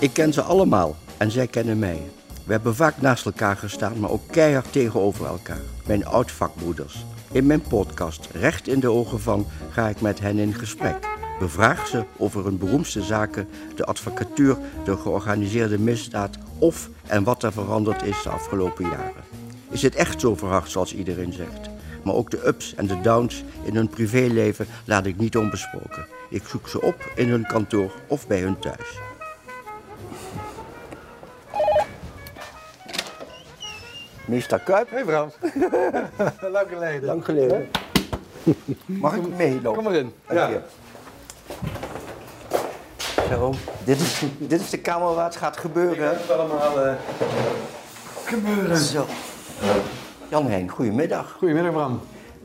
Ik ken ze allemaal en zij kennen mij. We hebben vaak naast elkaar gestaan, maar ook keihard tegenover elkaar. Mijn oud-vakbroeders. In mijn podcast Recht in de Ogen van ga ik met hen in gesprek. Bevraag ze over hun beroemdste zaken, de advocatuur, de georganiseerde misdaad of en wat er veranderd is de afgelopen jaren. Is het echt zo verhard zoals iedereen zegt? Maar ook de ups en de downs in hun privéleven laat ik niet onbesproken. Ik zoek ze op in hun kantoor of bij hun thuis. Meester Kuip, Hey Frans. Lang geleden. lang geleden. Mag ik meelopen? Kom maar in. Dank je. Zo, dit is, dit is de kamer waar het gaat gebeuren. Het allemaal eh, gebeuren. Zo. Jan Heijn, goedemiddag. Goedemiddag Bram.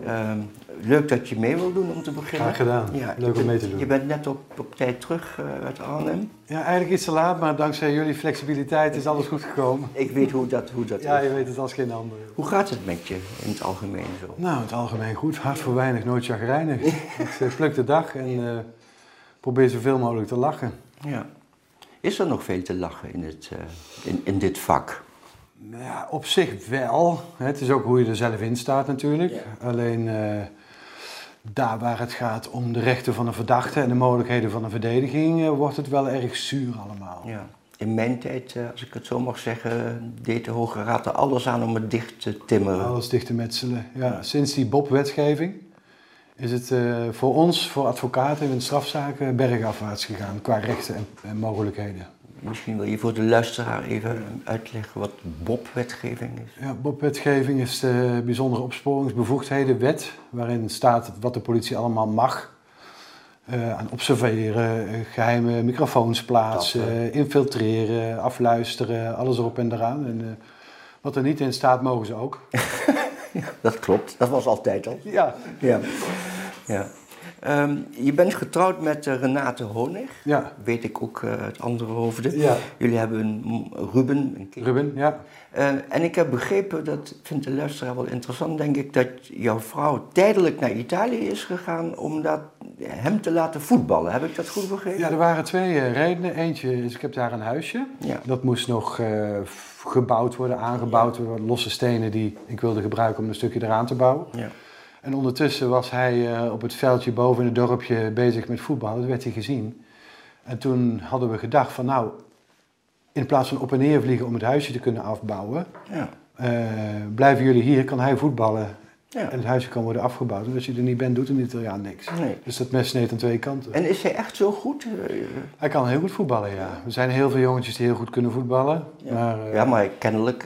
Ehm, leuk dat je mee wil doen om te beginnen. Graag gedaan. Leuk je om mee te doen. Je bent net op, op tijd terug eh, uit Arnhem. Ja, eigenlijk iets te laat, maar dankzij jullie flexibiliteit is alles goed gekomen. Ik weet hoe dat, hoe dat Ja, is. je weet het als geen ander. Hoe gaat het met je in het algemeen zo? Nou, in het algemeen goed. Hart voor weinig, nooit chagrijnig. Ik eh, pluk de dag en eh, probeer zoveel mogelijk te lachen. Ja. Is er nog veel te lachen in, het, in, in dit vak? Ja, op zich wel. Het is ook hoe je er zelf in staat natuurlijk. Alleen daar waar het gaat om de rechten van een verdachte en de mogelijkheden van een verdediging, eh, wordt het wel erg zuur allemaal. Ja. In mijn tijd, eh, als ik het zo mag zeggen, deed de Hoge Raad er alles aan om het dicht te timmeren. Alles dicht te metselen. Ja, sinds die BOP-wetgeving is het eh, voor ons, voor advocaten in strafzaken, bergafwaarts gegaan qua rechten en, en mogelijkheden. Misschien wil je voor de luisteraar even uitleggen wat BOP-wetgeving is. Ja, BOP-wetgeving is de bijzondere opsporingsbevoegdhedenwet, waarin staat wat de politie allemaal mag. eh, aan observeren, eh, geheime microfoons plaatsen, infiltreren, afluisteren, alles erop en eraan. En, eh, wat er niet in staat, mogen ze ook. Dat klopt, dat was altijd al. Ja, Ja. ja. Ehm, je bent getrouwd met eh, Renate Honig, ja. weet ik ook eh, uit andere hoofden. Ja. Jullie hebben een Ruben, een kind. Ruben, ja. Eh, en ik heb begrepen, dat vindt de luisteraar wel interessant, denk ik, dat jouw vrouw tijdelijk naar Italië is gegaan om dat, hem te laten voetballen. Heb ik dat goed begrepen? Ja, er waren twee redenen. Eentje is, ik heb daar een huisje. Ja. Dat moest nog gebouwd worden, aangebouwd worden. Losse stenen die ik wilde gebruiken om een stukje eraan te bouwen. Ja. En ondertussen was hij eh, op het veldje boven in het dorpje bezig met voetbal. Dat werd hij gezien. En toen hadden we gedacht van nou, in plaats van op en neer vliegen om het huisje te kunnen afbouwen, Ja. eh, blijven jullie hier, kan hij voetballen. Ja. En het huisje kan worden afgebouwd. En als je er niet bent, doet een Italiaan niks. Nee. Dus dat mes sneed aan twee kanten. En is hij echt zo goed? Eh, Hij kan heel goed voetballen, ja. Er zijn heel veel jongetjes die heel goed kunnen voetballen. Ja. Maar ja, maar kennelijk.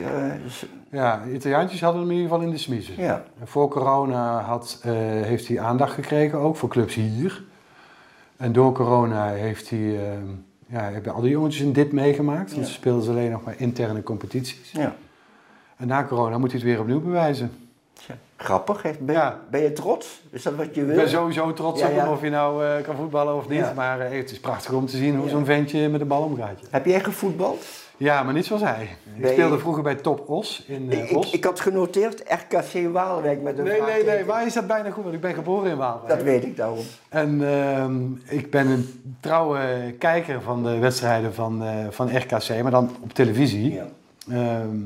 Ja, de Italiaantjes hadden hem in ieder geval in de smiezen. ja. En Voor corona had, eh, heeft hij aandacht gekregen, ook voor clubs hier. En door corona heeft hij, eh, ja, hebben al die jongetjes een dip meegemaakt. Want Ja. ze speelden ze alleen nog maar interne competities. ja. En na corona moet hij het weer opnieuw bewijzen. Tja, Grappig. Ben, Ja. ben je trots? Is dat wat je Ik wil? ben sowieso trots Ja, op ja. hem of je nou eh, kan voetballen of niet. Ja. Maar eh, het is prachtig om te zien hoe Ja. zo'n ventje met de bal omgaat. Heb jij gevoetbald? Ja, maar niet zoals hij. Ik speelde vroeger bij Top Os in ik, Os. ik had genoteerd RKC Waalwijk met een Nee, nee, nee, maar is dat bijna goed, want ik ben geboren in Waalwijk. Dat weet ik daarom. En ehm, ik ben een trouwe kijker van de wedstrijden van, eh, van RKC, maar dan op televisie. Ja. Ehm,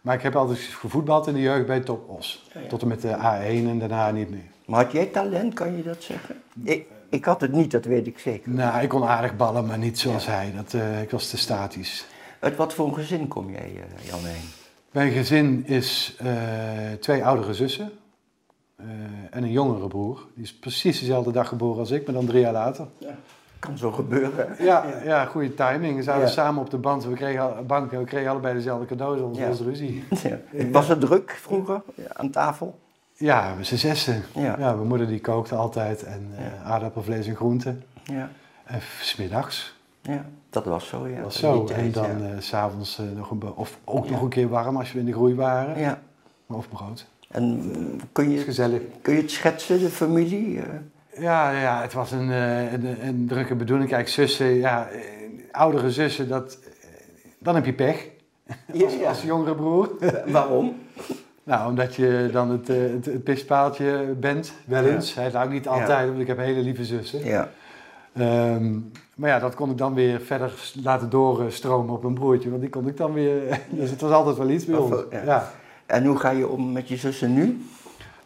maar ik heb altijd gevoetbald in de jeugd bij Top Os. Ja, ja. Tot en met de A1 en daarna niet meer. Maar had jij talent, kan je dat zeggen? Ik, ik had het niet, dat weet ik zeker. Nou, ik kon aardig ballen, maar niet zoals hij. Dat, eh, ik was te statisch. Uit wat voor een gezin kom jij, eh, Jan Heijn? Mijn gezin is eh, twee oudere zussen eh, en een jongere broer. Die is precies dezelfde dag geboren als ik, maar dan drie jaar later. Kan zo gebeuren. Ja, ja goede timing. We zaten Ja. samen op de band. We kregen, bank, we kregen allebei dezelfde cadeaus, anders Ja. was ruzie. Ja. Was het druk vroeger ja, aan tafel? Ja, we zijn zessen. Ja. Ja. mijn moeder die kookte altijd. En eh, aardappelvlees en groenten. Ja. En smiddags. ja, dat was zo, ja. Dat was zo. tijd, en dan ja. eh, s s'avonds nog een... Of ook Ja. nog een keer warm als we in de groei waren. ja. Of brood. En kun is je, gezellig. kun je het schetsen, de familie? eh? Ja, ja, het was een, eh, een, een drukke bedoeling. Kijk, zussen, ja, eh, oudere zussen, dat, eh, dan heb je pech. Als, Ja. als jongere broer. Waarom? Nou, omdat je dan het, eh, het, het pispaaltje bent, wel eens. Hij nou niet altijd, want ik heb hele lieve zussen. Ja. Ehm, maar ja, dat kon ik dan weer verder laten doorstromen op mijn broertje, want die kon ik dan weer. dus het was altijd wel iets bij ons. Ja. Ja. En hoe ga je om met je zussen nu?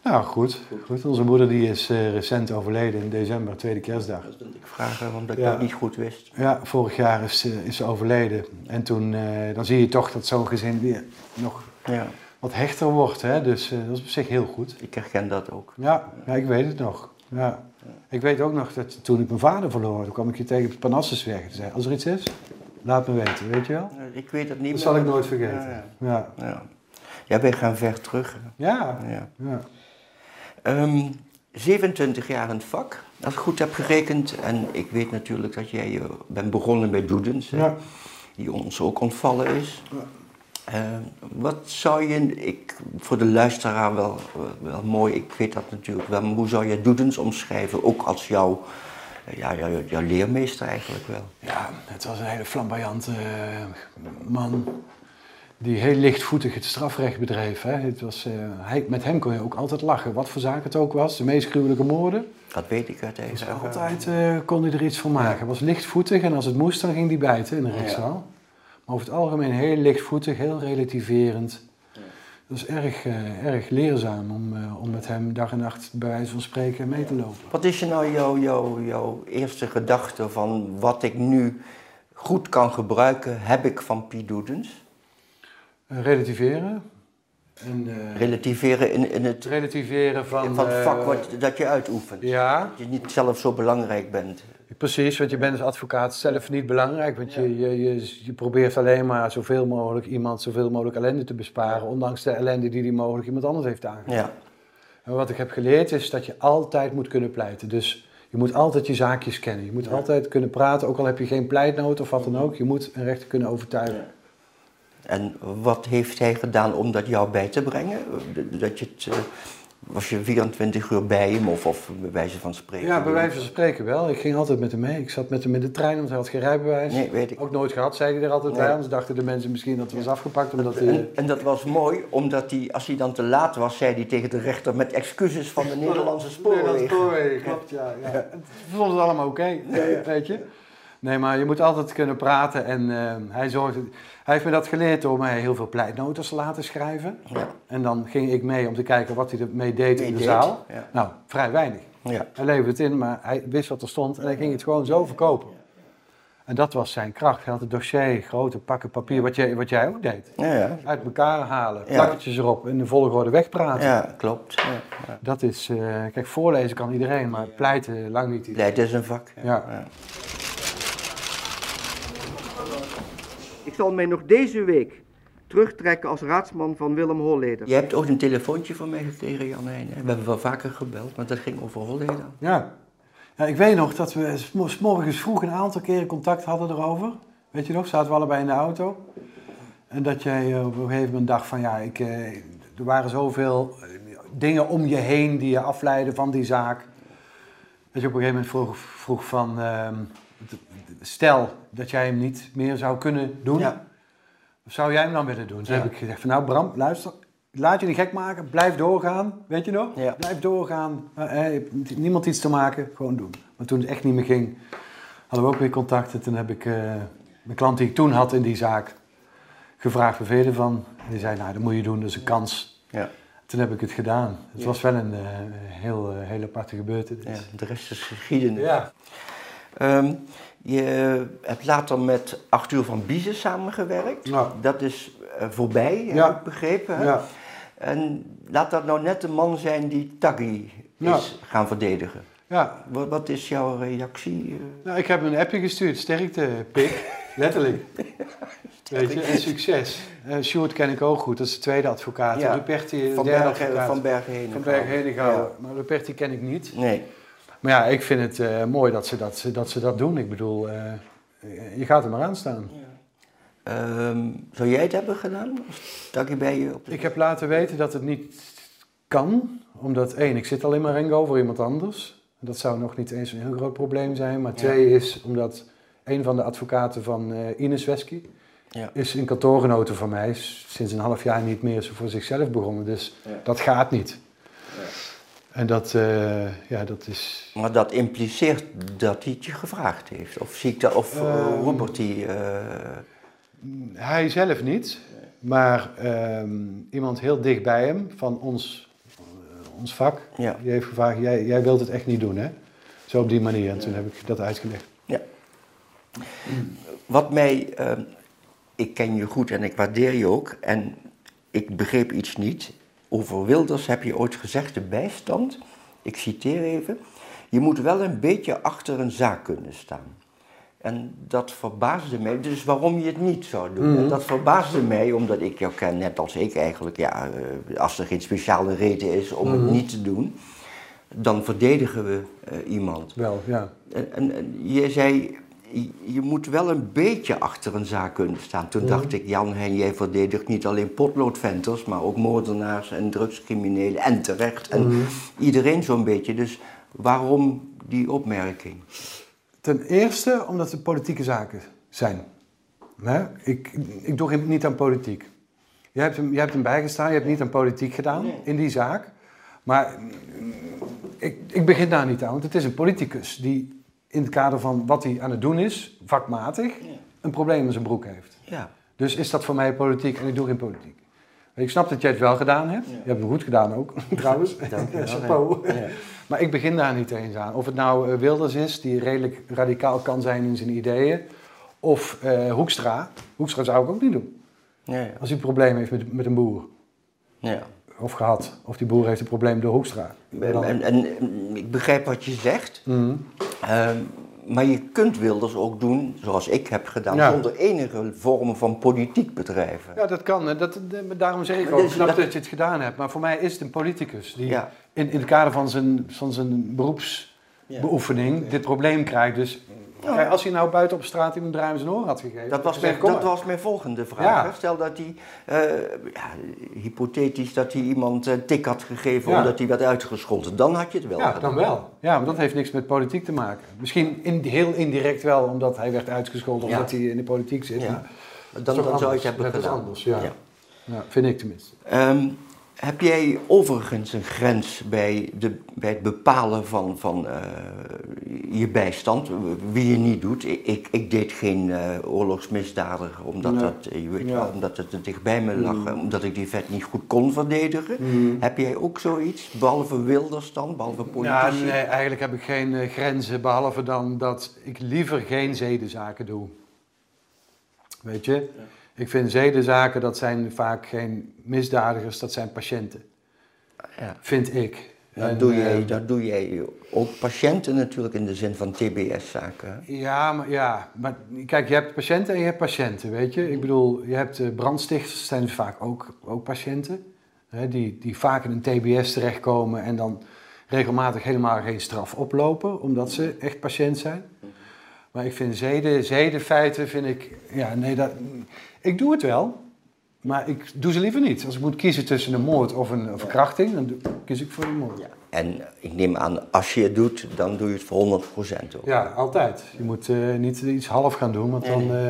Nou, goed. goed. Onze moeder die is eh, recent overleden in december, tweede kerstdag. Dat wilde ik vragen, omdat ik Ja. dat niet goed wist. Ja, vorig jaar is, ze- is ze overleden. En toen, eh, dan zie je toch dat zo'n gezin weer nog Ja, wat hechter wordt. Hè? Dus eh, dat is op zich heel goed. ik herken dat ook. Ja, ja ik weet het nog. Ja. Ik weet ook nog dat toen ik mijn vader verloor, toen kwam ik je tegen op de Parnassusweg. En zei, als er iets is, laat me weten, weet je wel? Ik weet het niet Dat zal ik nooit vergeten. Ja, Ja, ja. ja. wij gaan ver terug. ja. Ja. ja. Ehm, 27 jaar in het vak, als ik goed heb gerekend. En ik weet natuurlijk dat jij eh, bent begonnen bij Doedens, die ons ook ontvallen is. Ehm, wat zou je, ik, voor de luisteraar wel, wel mooi, ik weet dat natuurlijk wel, maar hoe zou je Doedens omschrijven, ook als jouw, eh, ja, jouw, jouw leermeester eigenlijk wel? Ja, het was een hele flamboyante eh, man die heel lichtvoetig het strafrecht bedreef. Hè. Het was, eh, hij, met hem kon je ook altijd lachen, wat voor zaak het ook was. De meest gruwelijke moorden. Dat weet ik uit eigen Dus altijd eh, kon hij er iets van maken. Hij was lichtvoetig en als het moest, dan ging hij bijten in de rechtszaal. Maar over het algemeen heel lichtvoetig, heel relativerend. Dat is erg, eh, erg leerzaam om, eh, om met hem dag en nacht bij wijze van spreken mee te lopen. Wat is je nou jouw, jouw, jouw eerste gedachte van wat ik nu goed kan gebruiken, heb ik van Piet Doedens? Eh, relativeren. En, Relativeren in, in het, relativeren van... van het vak wat, dat je uitoefent. Ja, Dat je niet zelf zo belangrijk bent. Precies, want je bent als advocaat zelf niet belangrijk. Want je, je, je, je probeert alleen maar zoveel mogelijk iemand zoveel mogelijk ellende te besparen. Ondanks de ellende die die mogelijk iemand anders heeft aangedaan. Ja, En wat ik heb geleerd is dat je altijd moet kunnen pleiten. Dus je moet altijd je zaakjes kennen. Je moet altijd kunnen praten, ook al heb je geen pleitnoot of wat dan ook. Je moet een rechter kunnen overtuigen. en wat heeft hij gedaan om dat jou bij te brengen? Dat je het, eh, was je 24 uur bij hem of, of bij wijze van spreken? Ja, bij wijze van spreken wel. Ik ging altijd met hem mee. Ik zat met hem in de trein, want hij had geen rijbewijs. Nee, weet ik. Ook nooit gehad, zei hij er altijd Nee. bij. Anders dachten de mensen misschien dat het was afgepakt. Omdat hij... En, en dat was mooi, omdat hij, als hij dan te laat was, zei hij tegen de rechter met excuses van de Nederlandse spoorwegen. spoorwegen, klopt, ja. ja. Het allemaal oké, weet je. Nee, maar je moet altijd kunnen praten en eh, hij, zorgde, hij heeft me dat geleerd door mij heel veel pleitnotes te laten schrijven. Ja. En dan ging ik mee om te kijken wat hij ermee deed in de Deed. zaal. Ja. Nou, vrij weinig. Ja. Hij leverde het in, maar hij wist wat er stond en hij ging het gewoon zo verkopen. En dat was zijn kracht. Hij had het dossier, grote pakken papier, wat jij, wat jij ook deed. Uit elkaar halen, plakketjes erop, in de volgorde wegpraten. ja klopt. Dat is, eh, kijk, voorlezen kan iedereen, maar pleiten lang niet iedereen. Leid is een vak. Ja. Ik zal mij nog deze week terugtrekken als raadsman van Willem Holleder. Je hebt ook een telefoontje van mij gekregen, Jan Heijn. We hebben wel vaker gebeld, maar dat ging over Holleder. Ja. ja, ik weet nog dat we 's mo- 's morgens vroeg een aantal keren contact hadden erover. Weet je nog, zaten we allebei in de auto. En dat jij eh, op een gegeven moment dacht van ja, ik, eh, er waren zoveel eh, dingen om je heen die je afleiden van die zaak. Dat je op een gegeven moment vroeg, vroeg van, ehm, stel dat jij hem niet meer zou kunnen doen. Ja. Zou jij hem dan willen doen? Toen Ja. heb ik gezegd van nou Bram, luister, laat je niet gek maken, blijf doorgaan, weet je nog? Blijf doorgaan, Eh, eh, niemand iets te maken, gewoon doen. Maar toen het echt niet meer ging, hadden we ook weer contact. En toen heb ik eh mijn klant die ik toen had in die zaak gevraagd, wat vind je ervan? En die zei, nou dat moet je doen, dat is een kans. Ja. Toen heb ik het gedaan. Het Ja. was wel een heel, hele aparte gebeurtenis. ja, de rest is geschiedenis. Ja. Ehm, je hebt later met Arthur van Biezen samengewerkt. Ja. Dat is eh, voorbij, heb ik begrepen. hè? Ja. En laat dat nou net de man zijn die Taggi is gaan verdedigen. ja, Wat, wat is jouw reactie? eh? Nou, ik heb een appje gestuurd. Sterkte, pik. Letterlijk. Weet je, en succes. Uh, Sjoerd ken ik ook goed, dat is de tweede advocaat. Ja, Ruperti, de Van, derde Bergen, advocaat. van Bergen. Maar Ruperti ken ik niet. Nee. Maar ja, ik vind het eh, mooi dat ze dat, dat ze dat doen. Ik bedoel, eh, je gaat er maar aan staan. Ehm, zou jij het hebben gedaan? Als Taggi bij je op de... Ik heb laten weten dat het niet kan. Omdat één, ik zit al in Marengo voor iemand anders. Dat zou nog niet eens een heel groot probleem zijn. Maar twee is omdat een van de advocaten van eh, Ines Wesky... Ja. is een kantoorgenote van mij. Is sinds een half jaar niet meer voor zichzelf begonnen. Dus Ja. dat gaat niet. En dat, eh, ja, dat is... Maar dat impliceert dat hij het je gevraagd heeft. Of zie ik dat, of uh, Ehm. Robert die. Hij zelf niet, maar ehm, iemand heel dicht bij hem van ons, eh, ons vak, ja. die heeft gevraagd, jij, jij wilt het echt niet doen hè? Zo op die manier. En toen heb ik dat uitgelegd. Wat mij. eh, ik ken je goed en ik waardeer je ook. En ik begreep iets niet. Over Wilders heb je ooit gezegd: de bijstand. Ik citeer even. Je moet wel een beetje achter een zaak kunnen staan. En dat verbaasde mij, dus waarom je het niet zou doen. Mhm. En dat verbaasde mij, omdat ik jou ken, net als ik eigenlijk, ja, eh, als er geen speciale reden is om Mhm. het niet te doen, dan verdedigen we eh, iemand. Wel, ja. En, en, en je zei, je, moet wel een beetje achter een zaak kunnen staan. Toen dacht ik, Jan, en jij verdedigt niet alleen potloodventers, maar ook moordenaars en drugscriminelen en terecht. En iedereen zo'n beetje. Dus waarom die opmerking? Ten eerste omdat het politieke zaken zijn. Hè? Ik, ik doe niet aan politiek. Je hebt, hem, je hebt hem bijgestaan, je hebt niet aan politiek gedaan in die zaak. Maar ik, ik begin daar niet aan, want het is een politicus die in het kader van wat hij aan het doen is, vakmatig, een probleem in zijn broek heeft. Ja. Dus is dat voor mij politiek en ik doe geen politiek. Ik snap dat jij het wel gedaan hebt. Je hebt het goed gedaan ook, trouwens. Dank je ja. Maar ik begin daar niet eens aan. Of het nou eh, Wilders is, die redelijk radicaal kan zijn in zijn ideeën. Of eh, Hoekstra. Hoekstra zou ik ook niet doen. Ja. Als hij een probleem heeft met, met een boer. ja. Of gehad. Of die boer heeft een probleem door Hoekstra. Dan- En, en, ik begrijp wat je zegt, Mhm. ehm, maar je kunt Wilders ook doen, zoals ik heb gedaan, Ja. zonder enige vorm van politiek bedrijven. Ja, dat kan. Dat, daarom zeg ik ook, ik dus snap dat- dat je het gedaan hebt. Maar voor mij is het een politicus die Ja. in, in het kader van zijn, van zijn beroepsbeoefening dit probleem krijgt. Dus kijk, als hij nou buiten op straat iemand draai in zijn oor had gegeven. Dat was, mijn, dat was mijn volgende vraag. Ja. Stel dat hij, eh, ja, hypothetisch, dat hij iemand een tik had gegeven Ja. omdat hij werd uitgescholden. Dan had je het wel Ja, dan wel. Ja, maar dat heeft niks met politiek te maken. Misschien in, heel indirect wel, omdat hij werd uitgescholden Ja. omdat hij in de politiek zit. Ja. Dan, dat is dan zou je het anders. hebben Dat is gedaan. anders, ja. Ja. Ja, vind ik tenminste. Ehm, heb jij overigens een grens bij, de, bij het bepalen van, van eh, je bijstand, wie je niet doet? Ik, ik, deed geen eh, oorlogsmisdadiger, omdat, Nee. dat, eh, je weet Ja. wel, omdat het er dichtbij me lag, Mm. omdat ik die vet niet goed kon verdedigen. Heb jij ook zoiets, behalve Wilders dan, behalve Ja, politici? nee, eigenlijk heb ik geen grenzen, behalve dan dat ik liever geen zedenzaken doe. Weet je? Ik vind zedenzaken, dat zijn vaak geen misdadigers, dat zijn patiënten. Ja. Vind ik. En, doe jij, eh, dan doe jij ook patiënten natuurlijk in de zin van TBS-zaken. Ja, maar, ja, maar kijk, je hebt patiënten en je hebt patiënten, weet je. Ik bedoel, je hebt eh, brandstichters, zijn vaak ook, ook patiënten. Hè, die, die vaak in een TBS terechtkomen en dan regelmatig helemaal geen straf oplopen, omdat ze echt patiënt zijn. Maar ik vind zeden, zedenfeiten, vind ik, ja, nee, dat, ik doe het wel. Maar ik doe ze liever niet. Als ik moet kiezen tussen een moord of een verkrachting, dan kies ik voor de moord. Ja. En ik neem aan, als je het doet, dan doe je het voor 100% ook. Ja, altijd. Je moet eh, niet iets half gaan doen, want Nee, dan eh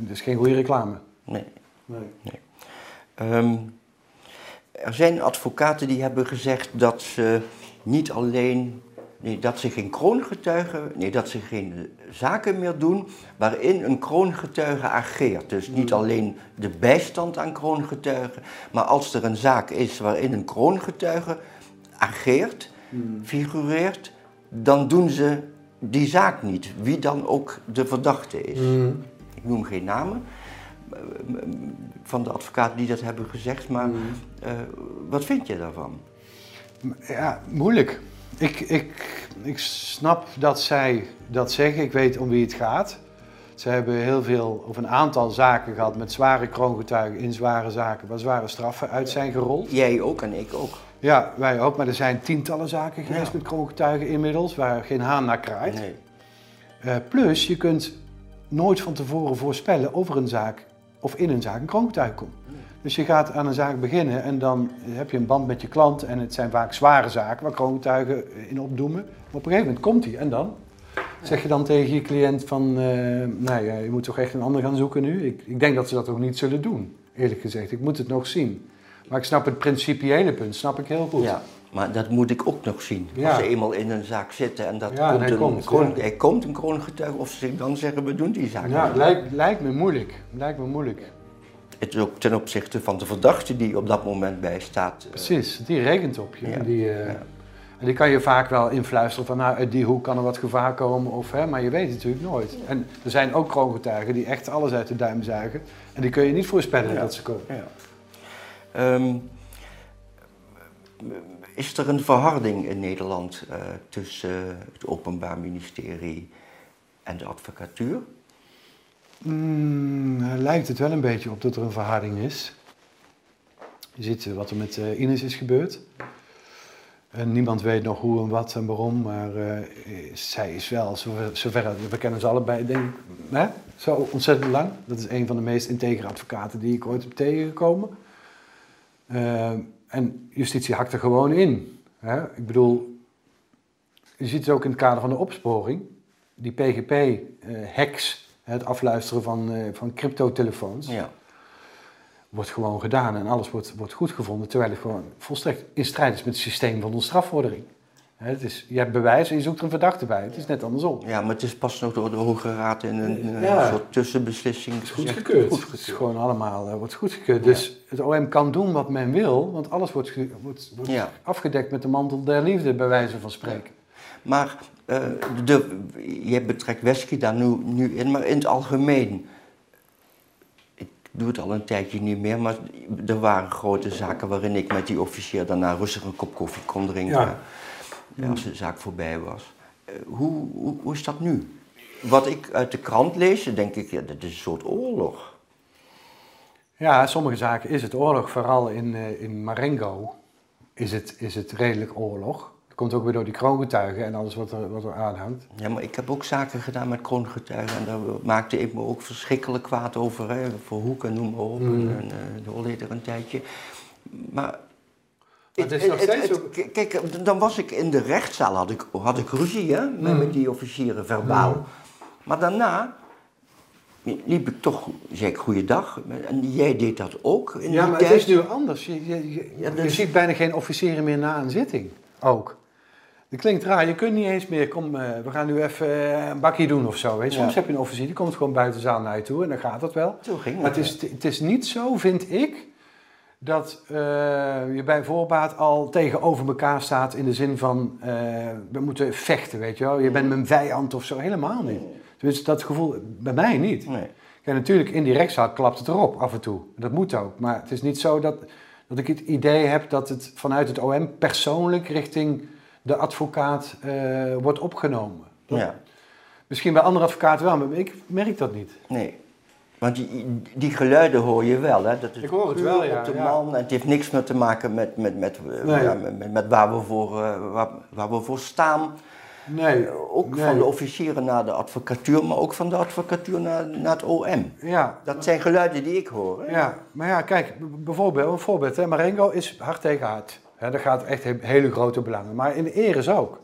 het is geen goede reclame. Nee. Nee. Ehm, er zijn advocaten die hebben gezegd dat ze niet alleen, nee, dat ze geen kroongetuigen, nee, dat ze geen zaken meer doen waarin een kroongetuige ageert. Dus niet alleen de bijstand aan kroongetuigen, maar als er een zaak is waarin een kroongetuige ageert, figureert, dan doen ze die zaak niet, wie dan ook de verdachte is. Ik noem geen namen eh, van de advocaten die dat hebben gezegd, maar eh, wat vind je daarvan? Ja, moeilijk. Ik, ik, ik snap dat zij dat zeggen. Ik weet om wie het gaat. Ze hebben heel veel, of een aantal zaken gehad met zware kroongetuigen in zware zaken, waar zware straffen uit zijn gerold. Jij ook en ik ook. Ja, wij ook, maar er zijn tientallen zaken geweest Ja. met kroongetuigen inmiddels, waar geen haan naar kraait. Nee. Eh, plus, je kunt nooit van tevoren voorspellen of er een zaak of in een zaak een kroongetuige komt. Dus je gaat aan een zaak beginnen en dan heb je een band met je klant en het zijn vaak zware zaken waar kroongetuigen in opdoemen. Maar op een gegeven moment komt hij en dan? Zeg je dan tegen je cliënt van, eh nou ja, je moet toch echt een ander gaan zoeken nu? Ik, ik denk dat ze dat ook niet zullen doen, eerlijk gezegd. Ik moet het nog zien. Maar ik snap het principiële punt, snap ik heel goed. Ja. Maar dat moet ik ook nog zien. Ja. Als ze eenmaal in een zaak zitten en dat Ja, en komt, hij een komt, kroon, ja. hij komt een kroongetuige, of ze dan zeggen we doen die zaak. Ja, lijkt, lijkt me moeilijk. Lijkt me moeilijk. Het is ook ten opzichte van de verdachte die op dat moment bij staat. eh, Precies, die rekent op je. Ja, die, eh, ja. en die kan je vaak wel influisteren van nou, uit die hoek kan er wat gevaar komen. Of, hè, maar je weet het natuurlijk nooit. En er zijn ook kroongetuigen die echt alles uit de duim zuigen. En die kun je niet voorspellen dat ze komen. Ja. Ehm, is er een verharding in Nederland eh, tussen het Openbaar Ministerie en de advocatuur? Mm, lijkt het wel een beetje op dat er een verharding is. Je ziet eh, wat er met eh, Ines is gebeurd. En niemand weet nog hoe en wat en waarom, maar zij is wel, zover, zover we kennen ze allebei, denk ik, hè? zo ontzettend lang. Dat is een van de meest integere advocaten die ik ooit heb tegengekomen. En justitie hakt er gewoon in. Hè? Ik bedoel, je ziet het ook in het kader van de opsporing. Die PGP-hacks, het afluisteren van, eh, van cryptotelefoons, Ja. wordt gewoon gedaan en alles wordt, wordt goedgevonden, terwijl het gewoon volstrekt in strijd is met het systeem van de strafvordering. Hè, Het is, je hebt bewijs en je zoekt er een verdachte bij. Het is net andersom. ja, maar het is pas nog door de Hoge Raad in een Ja. soort tussenbeslissing Het is goedgekeurd. Het is gewoon allemaal eh, wordt goedgekeurd. Dus het OM kan doen wat men wil, want alles wordt, wordt, wordt Ja. afgedekt met de mantel der liefde, bij wijze van spreken. Maar de, je betrekt Wesky daar nu, nu in, maar in het algemeen. Ik doe het al een tijdje niet meer, maar er waren grote zaken waarin ik met die officier daarna rustig een kop koffie kon drinken. Ja. eh, Als de zaak voorbij was. Eh, hoe, hoe, hoe is dat nu? Wat ik uit de krant lees, denk ik, ja, dat is een soort oorlog. Ja, sommige zaken is het oorlog, vooral in, eh, in Marengo is het, is het redelijk oorlog. Komt ook weer door die kroongetuigen en alles wat er, wat er aanhangt. Ja, maar ik heb ook zaken gedaan met kroongetuigen en daar maakte ik me ook verschrikkelijk kwaad over. Hè, voor Hoek en noem maar op. Mm. En uh, de Holleder een tijdje. Maar. het is nog steeds zo- Kijk, dan was ik in de rechtszaal, had ik, had ik ruzie hè, met, Mm. met die officieren verbaal. Maar daarna liep ik toch, zei ik goeiedag. En jij deed dat ook in Ja, die maar tijd. het is nu anders. Je, je, je, Ja, je dus- ziet bijna geen officieren meer na een zitting. Ook. Dat klinkt raar. Je kunt niet eens meer, kom, eh, we gaan nu even eh, een bakje doen of zo. Weet je. Ja. Soms heb je een officier, die komt gewoon buiten de zaal naar je toe en dan gaat dat wel. Zo ging Maar het. is, het is niet zo, vind ik, dat eh, je bij voorbaat al tegenover elkaar staat in de zin van we moeten vechten, weet je wel. Je bent mijn vijand of zo. Helemaal niet. Dus dat gevoel bij mij niet. Nee. Natuurlijk, in die rechtszaal klapt het erop af en toe. Dat moet ook. Maar het is niet zo dat, dat ik het idee heb dat het vanuit het OM persoonlijk richting de advocaat eh, wordt opgenomen. Dat- Ja. Misschien bij andere advocaten wel, maar ik merk dat niet. Nee. Want die, die geluiden hoor je wel, hè? Dat is Ik hoor het wel, ja, op de ja. man. En het heeft niks meer te maken met, met, met, eh, Nee. ja, met, met- waar, we voor, eh, waar, waar we voor staan. Nee. Ook nee. van de officieren naar de advocatuur, maar ook van de advocatuur naar, naar het OM. Ja, Dat zijn geluiden die ik hoor. Hè? ja, maar ja, kijk, bijvoorbeeld, een voorbeeld, hè, Marengo is hard tegen hard. Dat gaat echt he- hele grote belangen. Maar in Eres ook.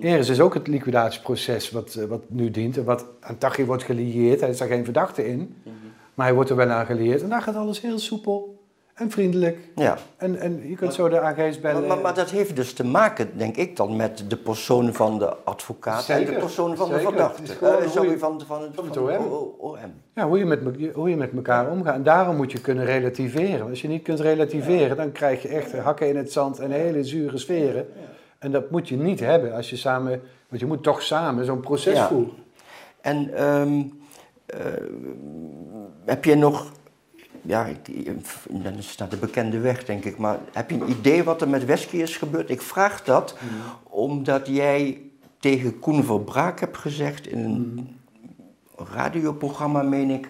Eres is ook het liquidatieproces wat, eh, wat nu dient. En wat aan Tachi wordt gelieerd. Hij is daar geen verdachte in. Maar hij wordt er wel aan gelieerd. En daar gaat alles heel soepel en vriendelijk. Ja. En, en je kunt zo de AG's bellen. Maar, maar, maar dat heeft dus te maken, denk ik dan, met de persoon van de advocaat en de persoon van de verdachte. Eh, sorry, je- van, van, het, van het OM. Ja, hoe je, met, me- hoe je met elkaar omgaat. En daarom moet je kunnen relativeren. Als je niet kunt relativeren, dan krijg je echt hakken in het zand en hele zure sferen. En dat moet je niet hebben als je samen, want je moet toch samen zo'n proces voeren. En ehm, eh, heb je nog, ja, ik- dat is naar de bekende weg denk ik, maar heb je een idee wat er met Wesky is gebeurd? Ik vraag dat omdat jij tegen Koen Verbraak hebt gezegd in een radioprogramma, meen ik,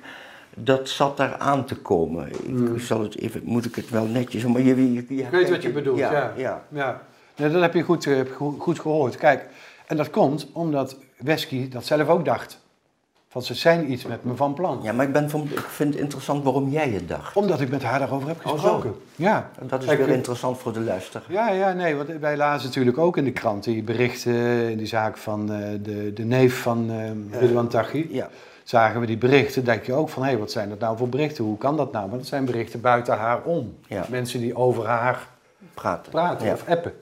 dat zat daar aan te komen. Ik zal het even, moet ik het wel netjes, maar je, je, je Ik weet wat je bedoelt, ja. ja. ja. ja. Nee, dat heb je goed, eh, goed, goed gehoord. Kijk, en dat komt omdat Wesky dat zelf ook dacht. Van ze zijn iets met me van plan. Ja, maar ik, ben van, ik vind het interessant waarom jij het dacht. Omdat ik met haar daarover heb Oh, gesproken. ja. Dat is Kijk, weer eh, interessant voor de luisteraar. Ja, ja, nee, want wij lazen natuurlijk ook in de krant die berichten in die zaak van eh, de, de neef van eh Ridwan Taghi. Ja. Zagen we die berichten, denk je ook van, hé, wat zijn dat nou voor berichten? Hoe kan dat nou? Maar dat zijn berichten buiten haar om. Ja. Mensen die over haar Praten. praten Ja. of appen.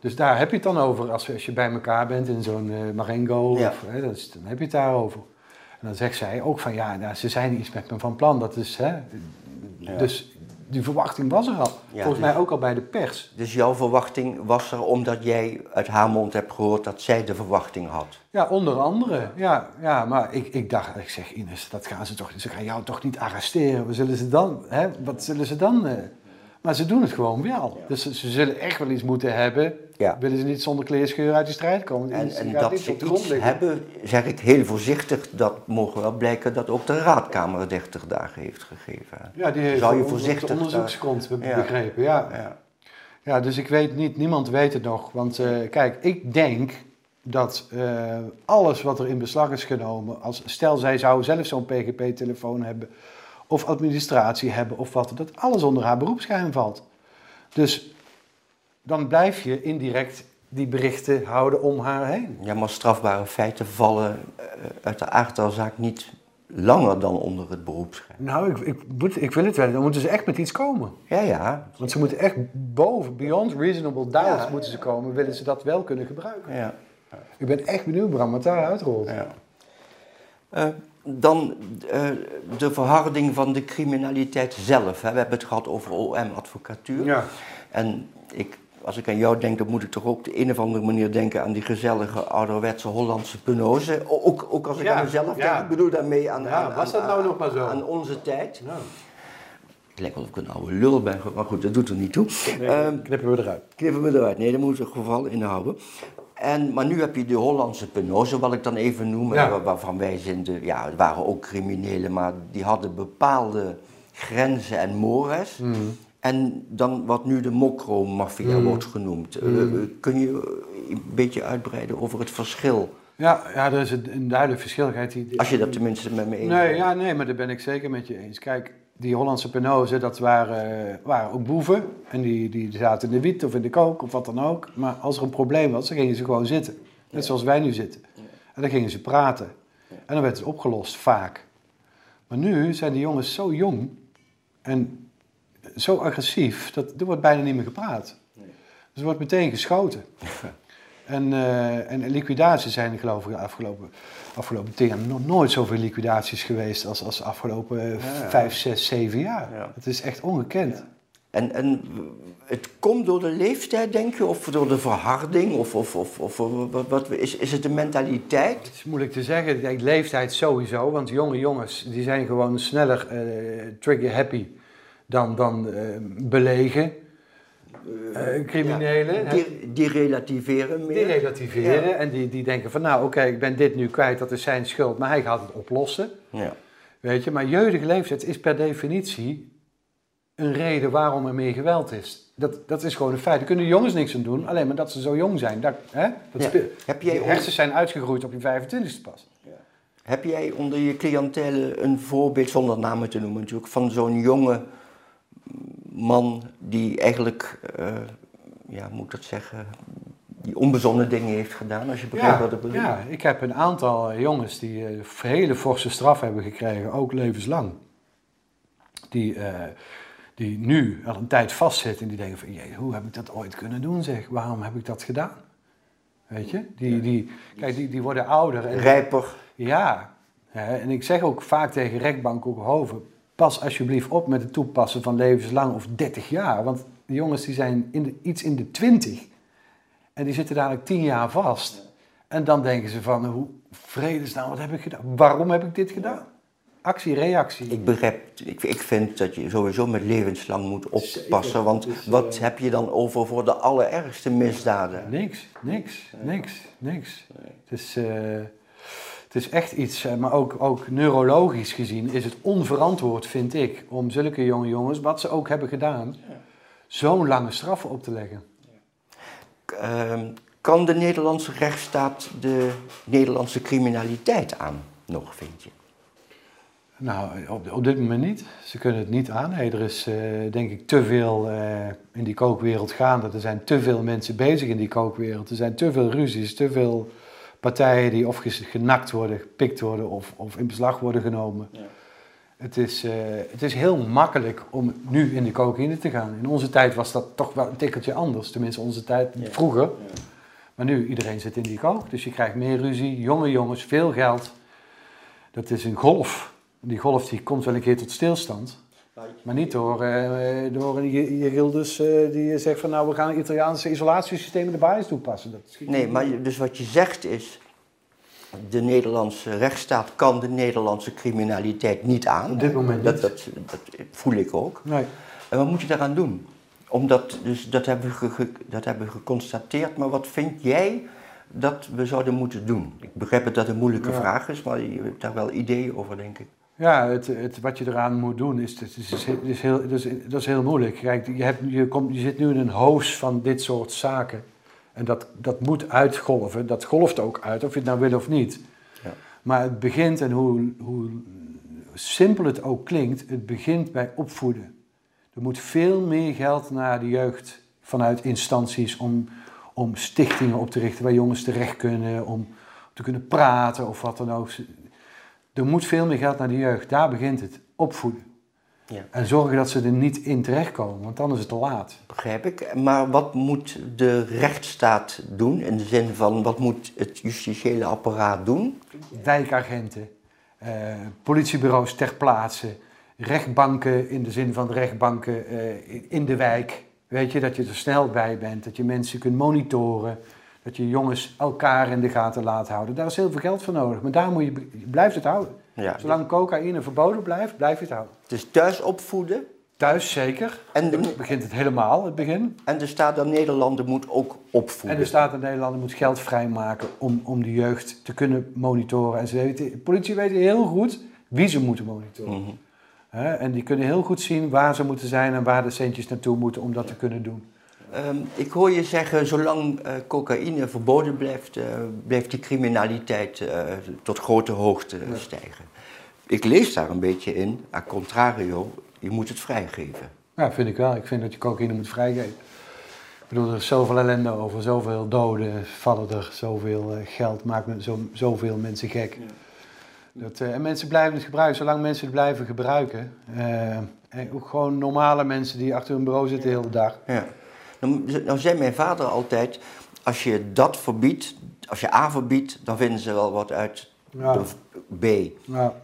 Dus daar heb je het dan over als, als je bij elkaar bent in zo'n eh, Marengo. Ja. Of, hè, dat is- dan heb je het daarover. En dan zegt zij ook van ja, nou, ze zijn iets met me van plan. Dat is, hè, Dus die verwachting was er al. Ja, Volgens dus- mij ook al bij de pers. Dus jouw verwachting was er omdat jij uit haar mond hebt gehoord dat zij de verwachting had. Ja, onder andere. Ja, ja maar ik, ik dacht, ik zeg Ines, dat gaan ze toch Ze gaan jou toch niet arresteren. Wat zullen ze dan? Hè? Wat zullen ze dan? Maar ze doen het gewoon wel. Dus ze, zullen echt wel iets moeten hebben. Ja. Willen ze niet zonder kleerscheur uit die strijd komen? En, en dat ze de iets hebben, zeg ik heel voorzichtig, dat mogen wel blijken dat ook de raadkamer 30 dagen heeft gegeven. Ja, die heeft Zou je voorzichtig de onderzoeksgrond be- Ja. begrepen. Ja. Ja. Ja, dus ik weet niet, niemand weet het nog. Want eh, kijk, ik denk dat eh, alles wat er in beslag is genomen, als, stel zij zou zelf zo'n PGP-telefoon hebben, of administratie hebben, of wat, dat alles onder haar beroepsgeheim valt. Dus dan blijf je indirect die berichten houden om haar heen. Ja, maar strafbare feiten vallen eh, uit de aard der zaak niet langer dan onder het beroepsgeheim. Nou, ik, ik, moet, ik wil het wel. Dan moeten ze echt met iets komen. Ja, ja. Want ze moeten echt boven, beyond reasonable doubt Ja. moeten ze komen, willen ze dat wel kunnen gebruiken. ja. Ik ben echt benieuwd, Bram, wat daaruit rolt. Ja. Eh, dan eh, de verharding van de criminaliteit zelf. Hè. We hebben het gehad over OM-advocatuur. Ja. En ik, als ik aan jou denk, dan moet ik toch ook op de een of andere manier denken aan die gezellige ouderwetse Hollandse penose. Ook, ook als ik Ja, aan mezelf ja. denk, ik bedoel daarmee aan, Ja, aan, was dat aan- nou nog maar zo? aan onze tijd. Het lijkt wel of ik een oude lul ben, maar goed, dat doet er niet toe. Ehm, knippen we eruit. Knippen we eruit. Nee, dat moet het geval inhouden. En, maar nu heb je de Hollandse penose, wat ik dan even noem, Ja. waar- waarvan wij zijn de, ja, het waren ook criminelen, maar die hadden bepaalde grenzen en mores. Mhm. En dan wat nu de mokro-maffia wordt genoemd. Eh, Mhm. eh, kun je een beetje uitbreiden over het verschil? Ja, ja, er is een, duidelijk verschil. Die, die- Als je dat tenminste met me eens nee, bent. ja, nee, maar daar ben ik zeker met je eens. Kijk, die Hollandse penose, dat waren, waren ook boeven. En die, die zaten in de wiet of in de kook of wat dan ook. Maar als er een probleem was, dan gingen ze gewoon zitten. Net zoals wij nu zitten. En dan gingen ze praten. En dan werd het opgelost, vaak. Maar nu zijn die jongens zo jong en zo agressief, dat er wordt bijna niet meer gepraat. Dus er wordt meteen geschoten. En, eh, en liquidaties zijn geloof ik de afgelopen, afgelopen jaar nog nooit zoveel liquidaties geweest als, als de afgelopen eh, vijf, zes, zeven jaar. Ja. Het is echt ongekend. En, en het komt door de leeftijd, denk je, of door de verharding? Of, of, of, of wat, wat, is, is het de mentaliteit? Het is moeilijk te zeggen. Leeftijd sowieso, want jonge jongens die zijn gewoon sneller eh, trigger happy dan, dan belegen eh, criminelen. Ja, die, die relativeren meer. Die relativeren en die, die denken van nou oké, ik ben dit nu kwijt, dat is zijn schuld, maar hij gaat het oplossen. Ja. Weet je, maar jeugdige leeftijd is per definitie een reden waarom er meer geweld is. Dat, dat is gewoon een feit. Daar kunnen jongens niks aan doen, alleen maar dat ze zo jong zijn. Dat, hè? Dat Ja. Heb jij hersens zijn uitgegroeid op je 25ste pas. Heb jij onder je cliëntelen een voorbeeld, zonder namen te noemen natuurlijk, van zo'n jonge man die eigenlijk, eh, ja, moet ik dat zeggen, die onbezonnen dingen heeft gedaan, als je begrijpt wat ik bedoel? ja, ik heb een aantal eh, jongens die eh, hele forse straf hebben gekregen, ook levenslang. Die, die nu al een tijd vastzitten en die denken van, jee, hoe heb ik dat ooit kunnen doen zeg? Waarom heb ik dat gedaan? Weet je? Die, die, kijk, die, die worden ouder. En, Rijper. Ja, en ik zeg ook vaak tegen rechtbank ook Hoven, pas alsjeblieft op met het toepassen van levenslang of 30 jaar. Want die jongens die zijn in de, iets in de 20 en die zitten dadelijk 10 jaar vast. En dan denken ze van, hoe vredesnaam, wat heb ik gedaan? Waarom heb ik dit gedaan? Actie, reactie. Ik begrijp, ik, ik vind dat je sowieso met levenslang moet oppassen, want is, eh, wat heb je dan over voor de allerergste misdaden? Niks, niks, niks, niks. Het is, eh, het is echt iets, eh, maar ook, ook neurologisch gezien is het onverantwoord, vind ik, om zulke jonge jongens, wat ze ook hebben gedaan, zo'n lange straffen op te leggen. Ehm, kan de Nederlandse rechtsstaat de Nederlandse criminaliteit aan, nog vind je? Nou, op, op dit moment niet. Ze kunnen het niet aan. Er is eh, denk ik te veel eh, in die kookwereld gaande. Er zijn te veel mensen bezig in die kookwereld. Er zijn te veel ruzies, te veel partijen die of genakt worden, gepikt worden of, of in beslag worden genomen. Het is, eh, het is heel makkelijk om nu in de cocaïne te gaan. In onze tijd was dat toch wel een tikkeltje anders. Tenminste, onze tijd vroeger. Maar nu, iedereen zit in die kook. Dus je krijgt meer ruzie, jonge jongens, veel geld. Dat is een golf. Die golf die komt wel een keer tot stilstand. Maar niet door, uh, door een Gildus uh, die zegt van nou we gaan een Italiaanse isolatiesysteem in de basis toepassen. Dat nee, maar dus wat je zegt is, de Nederlandse rechtsstaat kan de Nederlandse criminaliteit niet aan. Op dit moment dat, dat, dat, voel ik ook. Nee. En wat moet je daaraan doen? Omdat, dus dat hebben, we dat hebben we geconstateerd, maar wat vind jij dat we zouden moeten doen? Ik begrijp dat dat een moeilijke vraag is, maar je hebt daar wel ideeën over, denk ik. Ja, het, het, wat je eraan moet doen is, is, is, is heel, dat, is, dat is heel moeilijk. Kijk, je, hebt, je, komt, je zit nu in een hoos van dit soort zaken. En dat, dat moet uitgolven. Dat golft ook uit, of je het nou wil of niet. Ja. Maar het begint, en hoe, hoe simpel het ook klinkt, het begint bij opvoeden. Er moet veel meer geld naar de jeugd vanuit instanties om, om stichtingen op te richten waar jongens terecht kunnen, om te kunnen praten of wat dan ook. Er moet veel meer geld naar de jeugd. Daar begint het. Opvoeden. Ja. En zorgen dat ze er niet in terechtkomen, want dan is het te laat. Begrijp ik. Maar wat moet de rechtsstaat doen? In de zin van, wat moet het justitiële apparaat doen? Wijkagenten, eh, politiebureaus ter plaatse, rechtbanken in de zin van rechtbanken eh, in de wijk. Weet je, dat je er snel bij bent, dat je mensen kunt monitoren, dat je jongens elkaar in de gaten laat houden. Daar is heel veel geld voor nodig, maar daar moet je, je blijft het houden. Ja. Zolang cocaïne verboden blijft, blijf je het houden. Dus thuis opvoeden? Thuis zeker. En de, begint het helemaal, het begin. En de staat der Nederlanden moet ook opvoeden. En de staat der Nederlanden moet geld vrijmaken om, om de jeugd te kunnen monitoren. En ze weten, de politie weet heel goed wie ze moeten monitoren. Mm en die kunnen heel goed zien waar ze moeten zijn en waar de centjes naartoe moeten om dat te kunnen doen. Ehm, ik hoor je zeggen, zolang uh, cocaïne verboden blijft, uh, blijft die criminaliteit uh, tot grote hoogte stijgen. Ik lees daar een beetje in, a contrario, je moet het vrijgeven. Ja, vind ik wel. Ik vind dat je cocaïne moet vrijgeven. Ik bedoel, er is zoveel ellende over, zoveel doden vallen er, zoveel geld maakt zo, zoveel mensen gek. Dat, en mensen blijven het gebruiken, zolang mensen het blijven gebruiken. en ook gewoon normale mensen die achter hun bureau zitten de hele dag. Ja. Nou, nou zei mijn vader altijd, als je dat verbiedt, als je A verbiedt, dan vinden ze wel wat uit ja. B. Ja.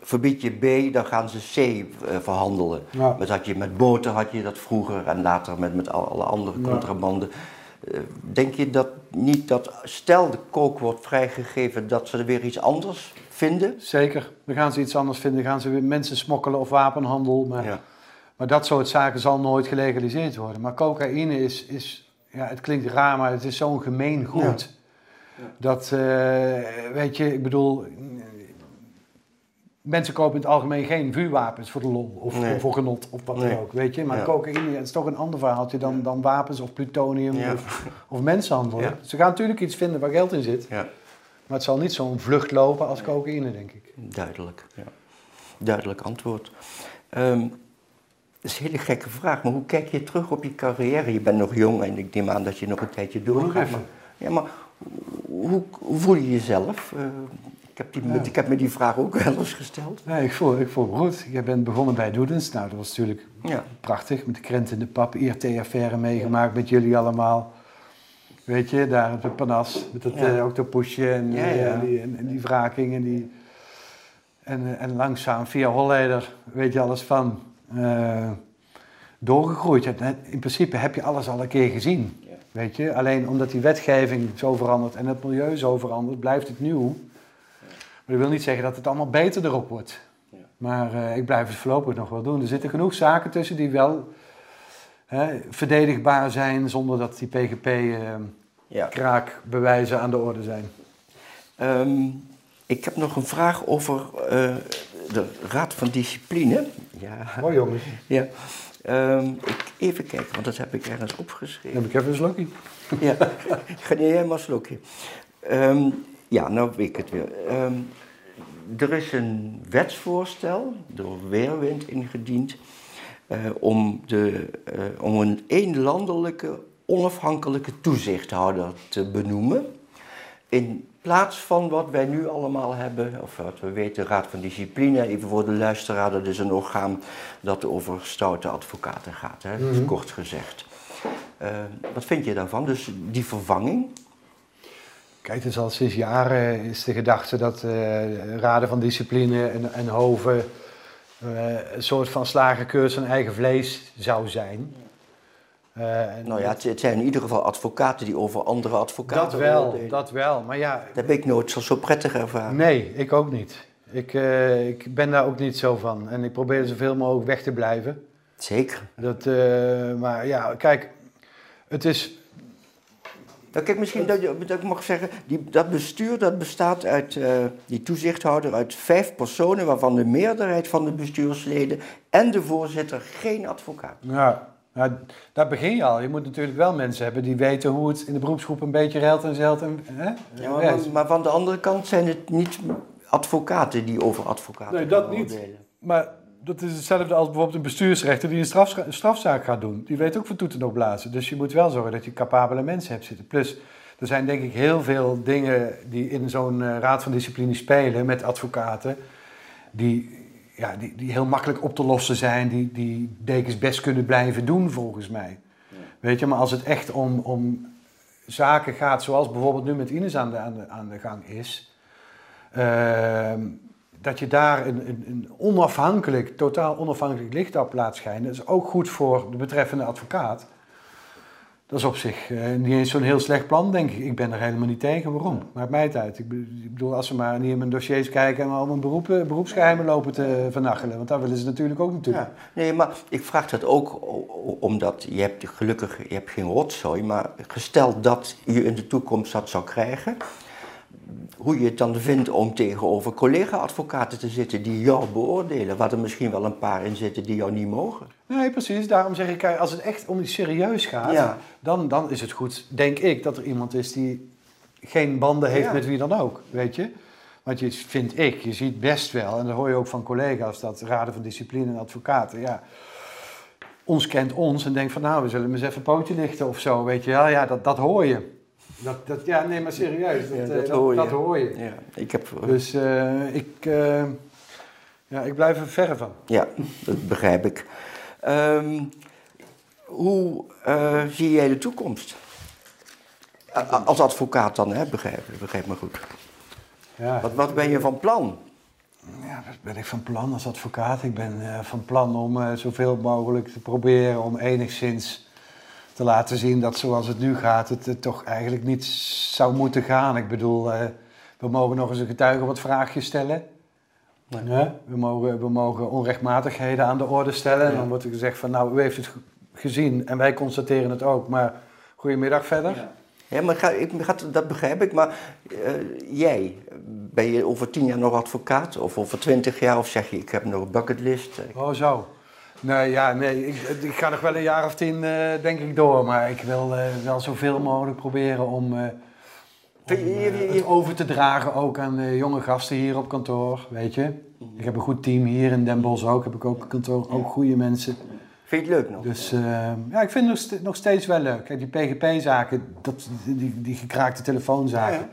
verbied je B, dan gaan ze C uh, verhandelen. Ja. Met, had je, met boter had je dat vroeger en later met, met alle andere contrabanden. Uh, denk je dat niet dat, stel de kook wordt vrijgegeven, dat ze er weer iets anders vinden? Zeker, dan gaan ze iets anders vinden. Dan gaan ze weer mensen smokkelen of wapenhandel. Maar maar dat soort zaken zal nooit gelegaliseerd worden. Maar cocaïne is, is ja, het klinkt raar, maar het is zo'n gemeen goed. Ja. Dat, uh, weet je, ik bedoel, mensen kopen in het algemeen geen vuurwapens voor de lol of, voor genot of wat dan ook, weet je. Maar cocaïne is toch een ander verhaaltje dan, dan wapens of plutonium of, of mensenhandel. Ze gaan natuurlijk iets vinden waar geld in zit. Maar het zal niet zo'n vlucht lopen als cocaïne, denk ik. Duidelijk, Duidelijk antwoord. Um, dat is een hele gekke vraag, maar hoe kijk je terug op je carrière? Je bent nog jong en ik neem aan dat je nog een tijdje doorgaat. Maar, ja, maar hoe, hoe, voel je jezelf? Uh, ik, heb die, ik heb me die vraag ook wel eens gesteld. Nee, ik voel, ik voel me goed. Je bent begonnen bij Doedens. Nou, dat was natuurlijk ja. prachtig. Met de krent in de pap, IRT-affaire meegemaakt met jullie allemaal. Weet je, daar op het panas, met dat ja. uh, octopusje en, uh, en, die, en, die wraking en die... En, en langzaam via Holleder weet je alles van uh, doorgegroeid In principe heb je alles al een keer gezien. Weet je? Alleen omdat die wetgeving zo verandert en het milieu zo verandert, blijft het nieuw. Maar dat wil niet zeggen dat het allemaal beter erop wordt. Maar uh, ik blijf het voorlopig nog wel doen. Er zitten genoeg zaken tussen die wel hè, verdedigbaar zijn zonder dat die PGP-kraakbewijzen uh, aan de orde zijn. Um, ik heb nog een vraag over uh, de Raad van Discipline. Ja. Mooi jongens. Ja. Um, ik, even kijken, want dat heb ik ergens opgeschreven. heb ik even een slokje. ja, ga niet helemaal slokje. Um, ja, nou weet ik het weer. Um, er is een wetsvoorstel door Weerwind ingediend uh, om, de, uh, om een eenlandelijke onafhankelijke toezichthouder te benoemen. In plaats van wat wij nu allemaal hebben, of wat we weten, Raad van Discipline, even voor de luisteraar, dat is een orgaan dat over stoute advocaten gaat, hè? Mhm. kort gezegd. Eh, wat vind je daarvan? Dus die vervanging? Kijk, het is al sinds jaren is de gedachte dat eh, raden van discipline en, en hoven eh, een soort van slagenkeurs van eigen vlees zou zijn. Eh, en Nou ja, het, het zijn in ieder geval advocaten die over andere advocaten dat wel, oordelen. dat wel. Maar ja, Dat heb ik nooit zo, zo prettig ervaren. nee, ik ook niet. Ik, eh, ik ben daar ook niet zo van. En ik probeer zoveel mogelijk weg te blijven. Zeker. Dat, eh, maar ja, kijk, het is Nou, kijk, misschien dat, ik mag zeggen, die, dat bestuur dat bestaat uit, die toezichthouder, uit vijf personen, waarvan de meerderheid van de bestuursleden en de voorzitter geen advocaat. Ja, nou, daar begin je al. Je moet natuurlijk wel mensen hebben die weten hoe het in de beroepsgroep een beetje ruilt en zeilt. En, hè? Ja, maar, van, maar van de andere kant zijn het niet advocaten die over advocaten Nee, dat niet. oordelen. Maar dat is hetzelfde als bijvoorbeeld een bestuursrechter die een, strafza- een strafzaak gaat doen. Die weet ook van toeten nog blazen. Dus je moet wel zorgen dat je capabele mensen hebt zitten. Plus, er zijn denk ik heel veel dingen die in zo'n eh, raad van discipline spelen met advocaten. Die, ja, die, die heel makkelijk op te lossen zijn. Die, die dekens best kunnen blijven doen volgens mij. Weet je, maar als het echt om, om zaken gaat zoals bijvoorbeeld nu met Ines aan de, aan de, aan de gang is. ehm, dat je daar een, een, een onafhankelijk, totaal onafhankelijk licht op laat schijnen. Dat is ook goed voor de betreffende advocaat. Dat is op zich eh, niet eens zo'n heel slecht plan, denk ik. Ik ben er helemaal niet tegen. Waarom? Maakt mij het uit. Ik be- ik bedoel, als ze maar niet in mijn dossiers kijken en een beroepen, beroepsgeheimen lopen te vernachelen. Want daar willen ze natuurlijk ook naartoe. Ja, nee, maar ik vraag dat ook omdat je hebt gelukkig je hebt geen rotzooi, maar gesteld dat je in de toekomst dat zou krijgen, hoe je het dan vindt om tegenover collega-advocaten te zitten die jou beoordelen, waar er misschien wel een paar in zitten die jou niet mogen. Nee, precies. Daarom zeg ik, als het echt om iets serieus gaat, Ja. dan, dan is het goed, denk ik, dat er iemand is die geen banden heeft Ja. met wie dan ook, weet je. Want je vind ik, je ziet best wel, en dat hoor je ook van collega's, dat raden van discipline en advocaten, ja, ons kent ons en denkt van nou, we zullen hem eens even een pootje lichten of zo, weet je. Ja, ja dat, dat hoor je. Dat, dat, ja, nee, maar serieus, dat, Ja, eh, dat dat, hoor je. dat hoor je. Ja, ik heb, Dus eh, ik, eh, ja, ik blijf er verre van. ja, dat begrijp ik. Ehm, hoe eh, zie jij de toekomst? Als advocaat dan, hè? Begrijp, begrijp me goed. Ja. Wat, wat ben je van plan? Ja, wat ben ik van plan als advocaat? Ik ben eh, van plan om eh, zoveel mogelijk te proberen om enigszins te laten zien dat zoals het nu gaat, het, toch eigenlijk niet zou moeten gaan. Ik bedoel, eh, we mogen nog eens een getuige wat vraagjes stellen. Nee. Ja, we, mogen, we mogen onrechtmatigheden aan de orde stellen. En dan wordt er gezegd van, nou, u heeft het ge- gezien en wij constateren het ook, maar goedemiddag verder. Ja, maar ga, ik, ga, dat begrijp ik. Maar eh, jij, ben je over tien jaar nog advocaat? Of over twintig jaar? Of zeg je, ik heb nog een bucketlist? Oh, zo. Nee, ja, nee. Ik, ik ga nog wel een jaar of tien, eh, denk ik, door. Maar ik wil eh, wel zoveel mogelijk proberen om, eh, om, eh, je- het over te dragen ook aan de jonge gasten hier op kantoor, weet je. Ik heb een goed team hier in Den Bosch ook. Heb ik ook kantoor, ook goede mensen. Vind je het leuk nog? Dus ja, ik vind het nog, ste- nog steeds wel leuk. Kijk, die PGP-zaken, die, die gekraakte telefoonzaken, Ja.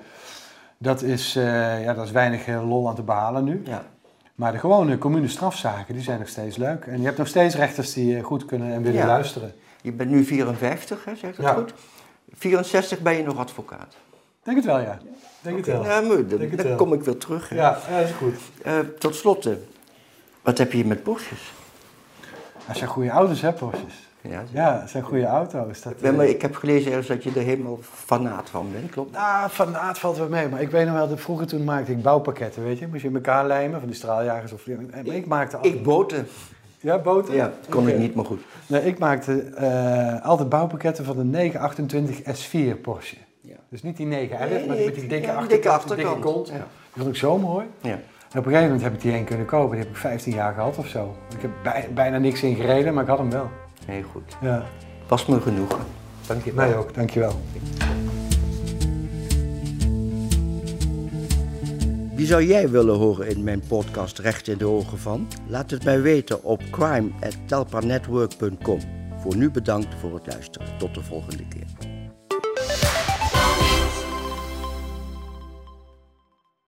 dat, is, ja, dat is weinig lol aan te behalen nu. Ja. Maar de gewone commune strafzaken, die zijn nog steeds leuk. En je hebt nog steeds rechters die eh, goed kunnen en willen Ja. luisteren. Je bent nu 54, hè, zeg ik Ja. goed? 64 ben je nog advocaat. Denk het wel, ja. Denk het wel. Ja, maar dan, wel. kom ik weer terug. hè. Ja, dat is goed. Eh, tot slot, eh, wat heb je met Porsches? Als je goede auto's hebt, Porsches. Ja, zijn goede auto's. Dat, eh, maar ik heb gelezen ergens dat je er helemaal fanaat van bent, klopt? Nou, aard valt wel mee. Maar ik weet nog wel, dat vroeger toen maakte ik bouwpakketten, weet je. Moest je in elkaar lijmen van die straaljagers of... Maar ik maakte altijd... Ik boten. Ja, boten? Ja, dat kon ik niet, maar goed. Nee, ik maakte eh, altijd bouwpakketten van de 928 S4 Porsche. Ja. Dus niet die 911, Nee, maar die met die ik- dikke ja, achterkant, dikke die achterkant. dikke kont. Ja. Die vond ik zo mooi. Ja. En op een gegeven moment heb ik die één kunnen kopen. Die heb ik 15 jaar gehad of zo. Ik heb bij- bijna niks in gereden, maar ik had hem wel. Heel goed. Ja, Was me genoeg. Dank je wel. mij ook. Dankjewel. Wie zou jij willen horen in mijn podcast Recht in de Ogen van? Laat het mij weten op crime.telpanetwork.com. Voor nu bedankt voor het luisteren. Tot de volgende keer.